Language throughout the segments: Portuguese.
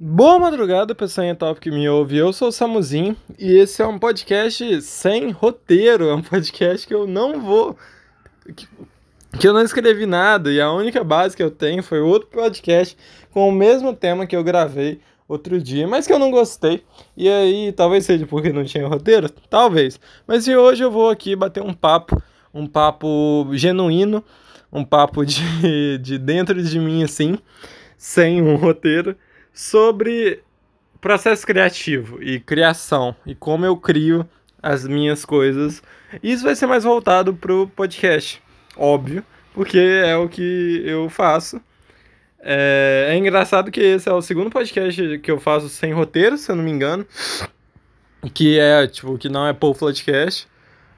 Boa madrugada, pessoal em top que me ouve. Eu sou o Samuzinho e esse é um podcast sem roteiro. É um podcast que eu não vou. Que, que eu não escrevi nada e a única base que eu tenho foi outro podcast com o mesmo tema que eu gravei outro dia, mas que eu não gostei. E aí, talvez seja porque não tinha roteiro? Talvez. Mas e hoje eu vou aqui bater um papo, um papo genuíno, um papo de, de dentro de mim assim, sem um roteiro sobre processo criativo e criação e como eu crio as minhas coisas. Isso vai ser mais voltado pro podcast, óbvio, porque é o que eu faço. É, é engraçado que esse é o segundo podcast que eu faço sem roteiro, se eu não me engano, que é tipo que não é Paul Podcast.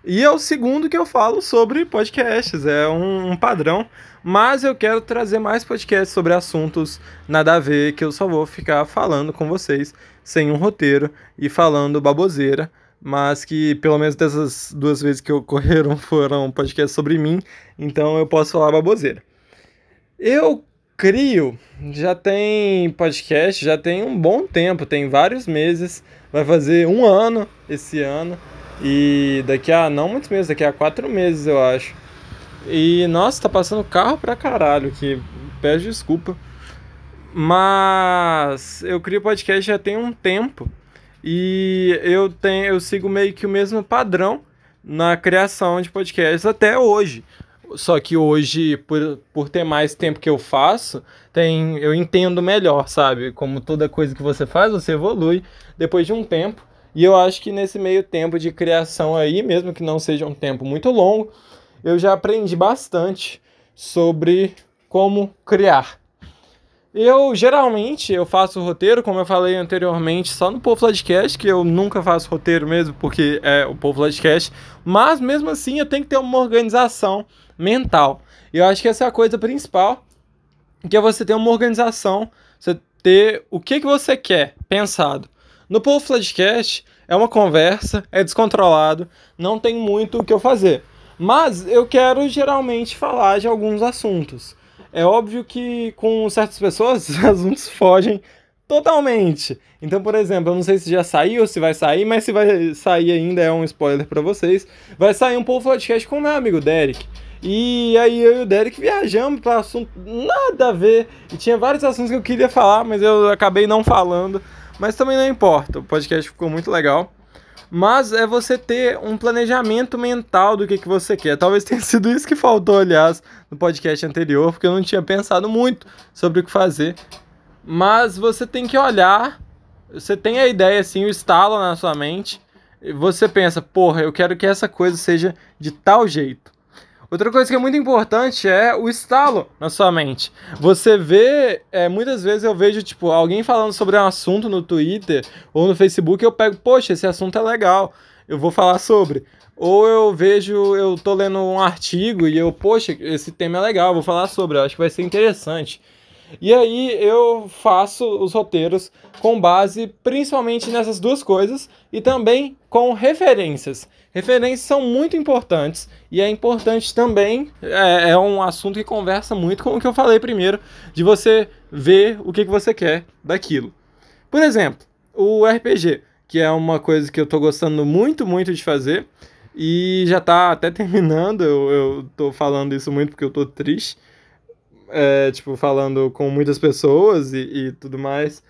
E é o segundo que eu falo sobre podcasts, é um, um, padrão. Mas eu quero trazer mais podcasts sobre assuntos nada a ver, que eu só vou ficar falando com vocês sem um roteiro e falando baboseira. Mas que pelo menos dessas duas vezes que ocorreram foram podcasts sobre mim, então eu posso falar baboseira. Eu crio, já tem podcast, já tem um bom tempo, tem vários meses, vai fazer um ano esse ano. E daqui a não muitos meses, daqui a quatro meses eu acho. E nossa, tá passando carro pra caralho que peço desculpa. Mas eu crio podcast já tem um tempo. E eu tenho eu sigo meio que o mesmo padrão na criação de podcasts até hoje. Só que hoje, por, por ter mais tempo que eu faço, tem, eu entendo melhor, sabe? Como toda coisa que você faz, você evolui depois de um tempo. E eu acho que nesse meio tempo de criação aí, mesmo que não seja um tempo muito longo, eu já aprendi bastante sobre como criar. Eu geralmente eu faço roteiro, como eu falei anteriormente, só no Povo Podcast, que eu nunca faço roteiro mesmo, porque é o Povo Podcast, mas mesmo assim eu tenho que ter uma organização mental. E eu acho que essa é a coisa principal, que é você ter uma organização, você ter o que, que você quer pensado. No Povo Floodcast é uma conversa, é descontrolado, não tem muito o que eu fazer. Mas eu quero geralmente falar de alguns assuntos. É óbvio que com certas pessoas os assuntos fogem totalmente. Então, por exemplo, eu não sei se já saiu ou se vai sair, mas se vai sair ainda é um spoiler para vocês. Vai sair um Povo Podcast com o meu amigo Derek. E aí eu e o Derek viajamos para assunto nada a ver. E tinha vários assuntos que eu queria falar, mas eu acabei não falando. Mas também não importa, o podcast ficou muito legal. Mas é você ter um planejamento mental do que, que você quer. Talvez tenha sido isso que faltou, aliás, no podcast anterior, porque eu não tinha pensado muito sobre o que fazer. Mas você tem que olhar, você tem a ideia assim, o estalo na sua mente, e você pensa, porra, eu quero que essa coisa seja de tal jeito. Outra coisa que é muito importante é o estalo na sua mente. Você vê, é, muitas vezes eu vejo, tipo, alguém falando sobre um assunto no Twitter ou no Facebook, eu pego, poxa, esse assunto é legal, eu vou falar sobre. Ou eu vejo, eu tô lendo um artigo e eu, poxa, esse tema é legal, vou falar sobre, eu acho que vai ser interessante. E aí eu faço os roteiros com base principalmente nessas duas coisas e também com referências. Referências são muito importantes e é importante também, é, é, um assunto que conversa muito com o que eu falei primeiro, de você ver o que, que você quer daquilo. Por exemplo, o RPG, que é uma coisa que eu tô gostando muito, muito de fazer e já tá até terminando, eu, eu tô falando isso muito porque eu tô triste, é, tipo, falando com muitas pessoas e, e tudo mais.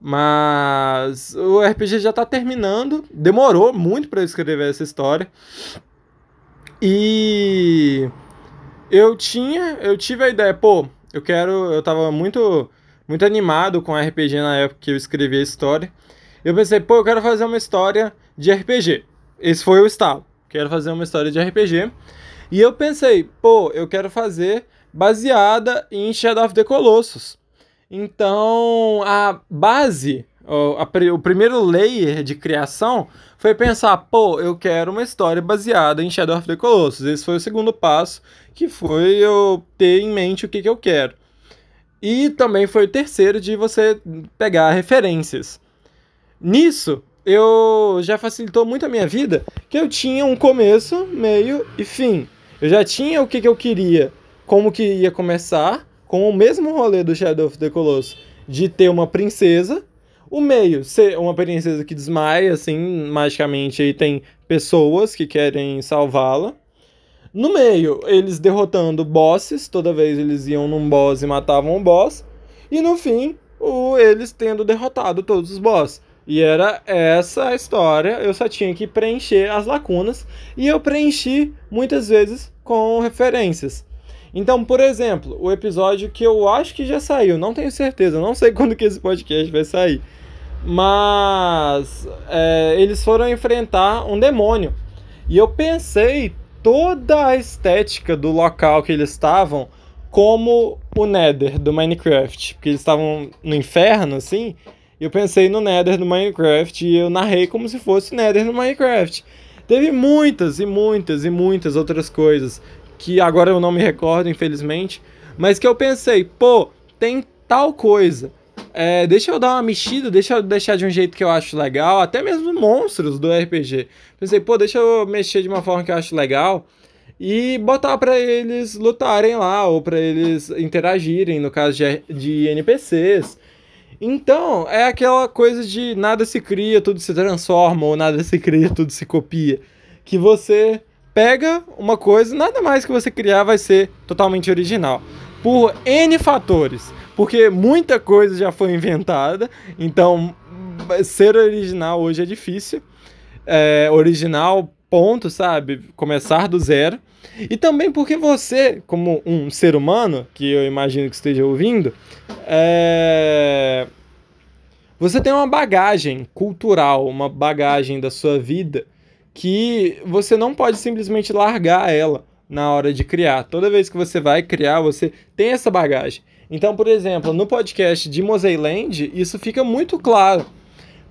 Mas o RPG já tá terminando. Demorou muito para escrever essa história. E eu tinha, eu tive a ideia, pô, eu quero, eu tava muito muito animado com RPG na época que eu escrevi a história. Eu pensei, pô, eu quero fazer uma história de RPG. Esse foi o estalo. Quero fazer uma história de RPG. E eu pensei, pô, eu quero fazer baseada em Shadow of the Colossus. Então, a base, o, primeiro layer de criação foi pensar, pô, eu quero uma história baseada em Shadow of the Colossus. Esse foi o segundo passo, que foi eu ter em mente o que, que eu quero. E também foi o terceiro de você pegar referências. Nisso, eu já facilitou muito a minha vida, que eu tinha um começo, meio e fim. Eu já tinha o que, que eu queria, como que ia começar, com o mesmo rolê do Shadow of the Colossus, de ter uma princesa O meio, ser uma princesa que desmaia, assim, magicamente, aí tem pessoas que querem salvá-la. No meio, eles derrotando bosses, toda vez eles iam num boss e matavam o boss. E no fim, o, eles tendo derrotado todos os boss. E era essa a história, eu só tinha que preencher as lacunas. E eu preenchi muitas vezes com referências. Então, por exemplo, o episódio que eu acho que já saiu, não tenho certeza, não sei quando que esse podcast vai sair. Mas é, eles foram enfrentar um demônio. E eu pensei toda a estética do local que eles estavam como o Nether do Minecraft. Porque eles estavam no inferno, assim. Eu pensei no Nether do Minecraft e eu narrei como se fosse Nether no Minecraft. Teve muitas e muitas e muitas outras coisas que agora eu não me recordo, infelizmente. Mas que eu pensei, pô, tem tal coisa. É, deixa eu dar uma mexida, deixa eu deixar de um jeito que eu acho legal, até mesmo monstros do RPG. Pensei, pô, deixa eu mexer de uma forma que eu acho legal e botar para eles lutarem lá ou para eles interagirem, no caso de, de NPCs. Então, é aquela coisa de nada se cria, tudo se transforma, ou nada se cria, tudo se copia. Que você pega uma coisa, nada mais que você criar vai ser totalmente original. Por N fatores. Porque muita coisa já foi inventada, então ser original hoje é difícil. É, original, ponto, sabe? Começar do zero. E também porque você, como um ser humano, que eu imagino que esteja ouvindo, é... você tem uma bagagem cultural, uma bagagem da sua vida que você não pode simplesmente largar ela na hora de criar. Toda vez que você vai criar, você tem essa bagagem. Então, por exemplo, no podcast de Moseiland, isso fica muito claro.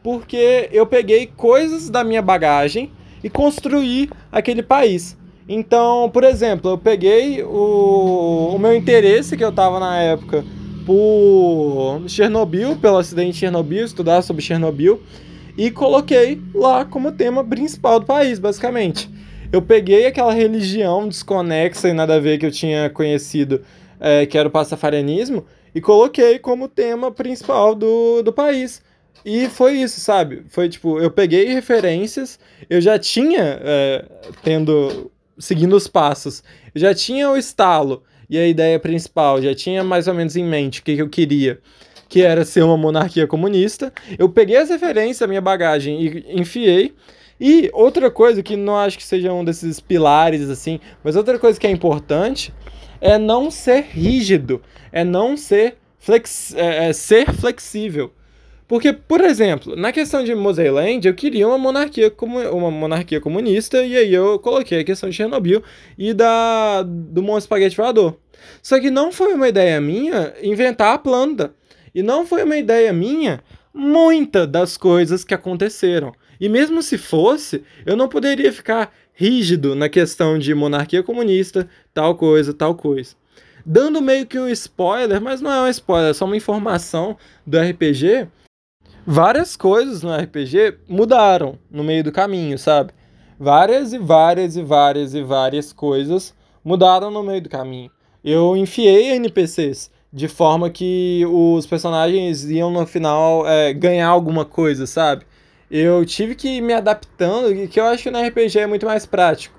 Porque eu peguei coisas da minha bagagem e construí aquele país. Então, por exemplo, eu peguei o, o meu interesse que eu tava na época por Chernobyl, pelo acidente de Chernobyl, estudar sobre Chernobyl, e coloquei lá como tema principal do país, basicamente. Eu peguei aquela religião desconexa e nada a ver que eu tinha conhecido é, que era o pastafarianismo, e coloquei como tema principal do, do país. E foi isso, sabe? Foi tipo, eu peguei referências, eu já tinha, é, tendo, seguindo os passos, já tinha o estalo e a ideia principal, já tinha mais ou menos em mente o que, que eu queria, que era ser uma monarquia comunista. Eu peguei as referências, a minha bagagem e enfiei. E outra coisa que não acho que seja um desses pilares assim, mas outra coisa que é importante é não ser rígido, é não ser, flex, é, é ser flexível. Porque, por exemplo, na questão de Moseiland, eu queria uma monarquia, como, uma monarquia comunista, e aí eu coloquei a questão de Chernobyl e da, do monstro espaguete voador. Só que não foi uma ideia minha inventar a planta. E não foi uma ideia minha muitas das coisas que aconteceram. E mesmo se fosse, eu não poderia ficar rígido na questão de monarquia comunista, tal coisa, tal coisa. Dando meio que um spoiler, mas não é um spoiler, é só uma informação do RPG. Várias coisas no RPG mudaram no meio do caminho, sabe? Várias e várias e várias e várias coisas mudaram no meio do caminho. Eu enfiei NPCs de forma que os personagens iam no final é, ganhar alguma coisa, sabe? eu tive que ir me adaptando, que eu acho que no RPG é muito mais prático.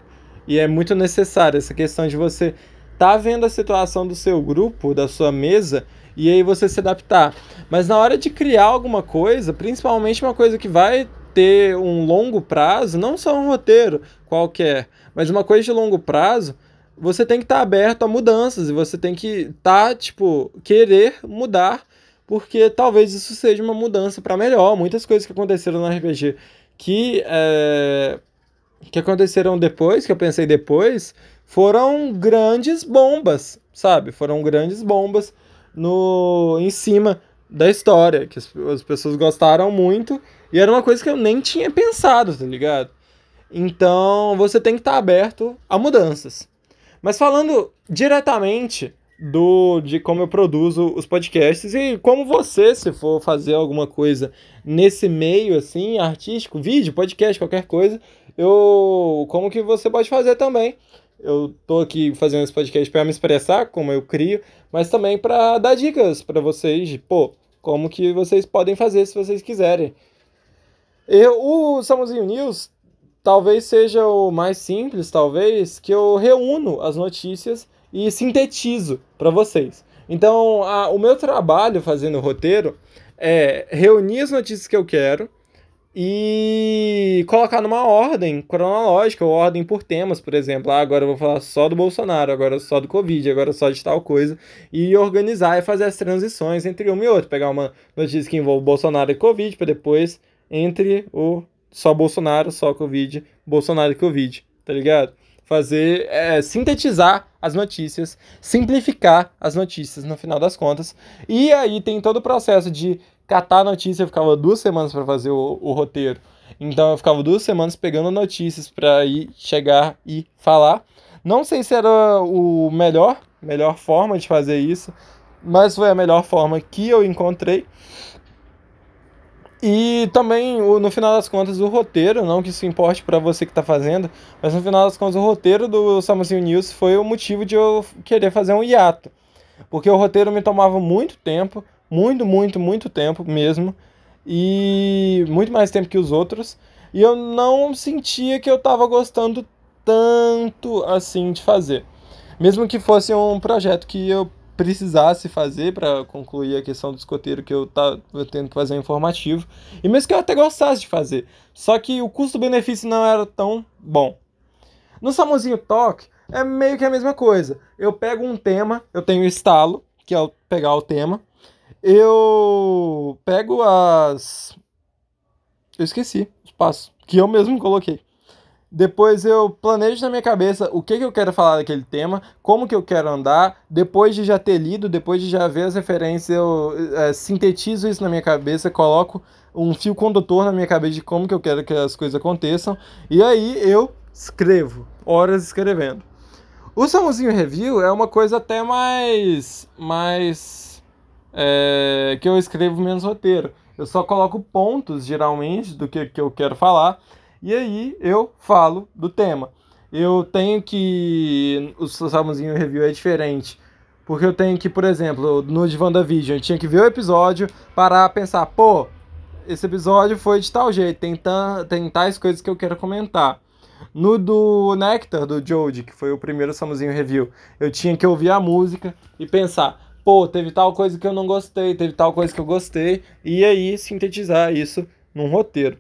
E é muito necessário essa questão de você tá vendo a situação do seu grupo, da sua mesa, e aí você se adaptar. Mas na hora de criar alguma coisa, principalmente uma coisa que vai ter um longo prazo, não só um roteiro qualquer, mas uma coisa de longo prazo, você tem que estar tá aberto a mudanças e você tem que tá, tipo, querer mudar porque talvez isso seja uma mudança para melhor. Muitas coisas que aconteceram no RPG que, é, que aconteceram depois, que eu pensei depois, foram grandes bombas, sabe? Foram grandes bombas no em cima da história, que as, as pessoas gostaram muito, e era uma coisa que eu nem tinha pensado, tá ligado? Então, você tem que estar tá aberto a mudanças. Mas falando diretamente do de como eu produzo os podcasts e como você, se for fazer alguma coisa nesse meio assim, artístico, vídeo, podcast, qualquer coisa, eu como que você pode fazer também. Eu tô aqui fazendo esse podcast para me expressar como eu crio, mas também para dar dicas para vocês, de, pô, como que vocês podem fazer se vocês quiserem. Eu, o Samuzinho News talvez seja o mais simples, talvez, que eu reúno as notícias e sintetizo para vocês. Então, a, o meu trabalho fazendo o roteiro é reunir as notícias que eu quero e colocar numa ordem cronológica, ou ordem por temas, por exemplo. Ah, agora eu vou falar só do Bolsonaro, agora só do Covid, agora só de tal coisa. E organizar e fazer as transições entre uma e outra. Pegar uma notícia que envolve Bolsonaro e Covid, para depois entre o só Bolsonaro, só Covid, Bolsonaro e Covid, tá ligado? Fazer, é, sintetizar as notícias, simplificar as notícias no final das contas. E aí tem todo o processo de catar a notícia, eu ficava duas semanas para fazer o, o, roteiro. Então eu ficava duas semanas pegando notícias para ir chegar e falar. Não sei se era o melhor, melhor forma de fazer isso, mas foi a melhor forma que eu encontrei. E também, no final das contas, o roteiro, não que isso importe para você que está fazendo, mas no final das contas, o roteiro do Samuel News foi o motivo de eu querer fazer um hiato. Porque o roteiro me tomava muito tempo, muito, muito, muito tempo mesmo, e muito mais tempo que os outros, e eu não sentia que eu estava gostando tanto assim de fazer. Mesmo que fosse um projeto que eu precisasse fazer para concluir a questão do escoteiro que eu tava tendo que fazer um informativo. E mesmo que eu até gostasse de fazer. Só que o custo-benefício não era tão bom. No Samuzinho Talk é meio que a mesma coisa. Eu pego um tema, eu tenho estalo, que é pegar o tema. Eu pego as. Eu esqueci os passos, que eu mesmo coloquei. Depois eu planejo na minha cabeça o que, que eu quero falar daquele tema, como que eu quero andar. Depois de já ter lido, depois de já ver as referências, eu é, sintetizo isso na minha cabeça, coloco um fio condutor na minha cabeça de como que eu quero que as coisas aconteçam. E aí eu escrevo, horas escrevendo. O Samuzinho Review é uma coisa até mais. mais. É, que eu escrevo menos roteiro. Eu só coloco pontos, geralmente, do que, que eu quero falar e aí eu falo do tema. Eu tenho que. O Salmozinho Review é diferente. Porque eu tenho que, por exemplo, no de WandaVision, eu tinha que ver o episódio, parar, pensar, pô, esse episódio foi de tal jeito, tem, tem tais coisas que eu quero comentar. No do Nectar, do Jode, que foi o primeiro Samuzinho Review, eu tinha que ouvir a música e pensar, pô, teve tal coisa que eu não gostei, teve tal coisa que eu gostei, e aí sintetizar isso num roteiro.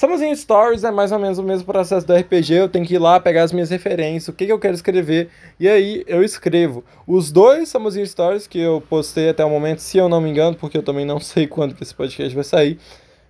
Samuzinho Stories é mais ou menos o mesmo processo do RPG. Eu tenho que ir lá pegar as minhas referências, o que, que eu quero escrever, e aí eu escrevo. Os dois Samuzinho Stories que eu postei até o momento, se eu não me engano, porque eu também não sei quando que esse podcast vai sair,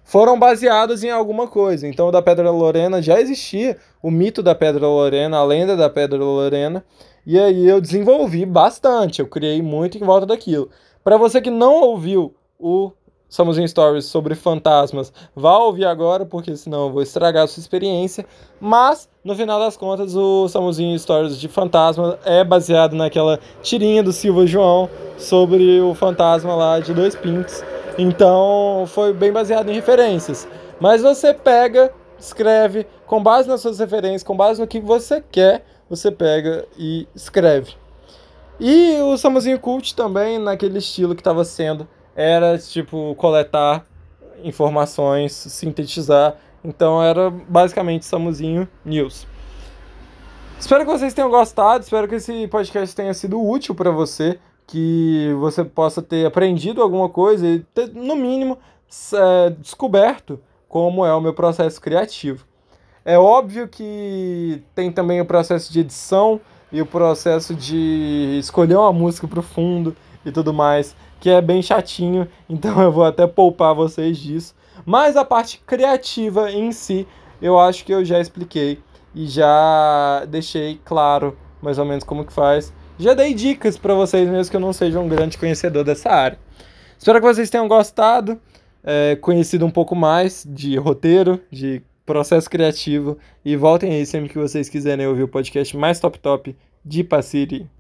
foram baseados em alguma coisa. Então, o da Pedra Lorena já existia, o mito da Pedra Lorena, a lenda da Pedra Lorena, e aí eu desenvolvi bastante, eu criei muito em volta daquilo. Para você que não ouviu o Somos Stories sobre fantasmas, vá ouvir agora, porque senão eu vou estragar a sua experiência. Mas, no final das contas, o em Stories de fantasma é baseado naquela tirinha do Silva João sobre o fantasma lá de dois pintos. Então, foi bem baseado em referências. Mas você pega, escreve, com base nas suas referências, com base no que você quer, você pega e escreve. E o Samuzinho Cult também, naquele estilo que estava sendo era tipo coletar informações, sintetizar. Então era basicamente Samuzinho News. Espero que vocês tenham gostado, espero que esse podcast tenha sido útil para você, que você possa ter aprendido alguma coisa e ter, no mínimo, é, descoberto como é o meu processo criativo. É óbvio que tem também o processo de edição e o processo de escolher uma música para o fundo e tudo mais que é bem chatinho, então eu vou até poupar vocês disso. Mas a parte criativa em si, eu acho que eu já expliquei e já deixei claro mais ou menos como que faz. Já dei dicas para vocês mesmo que eu não seja um grande conhecedor dessa área. Espero que vocês tenham gostado, é, conhecido um pouco mais de roteiro, de processo criativo e voltem aí sempre que vocês quiserem ouvir o podcast mais top top de Passiri.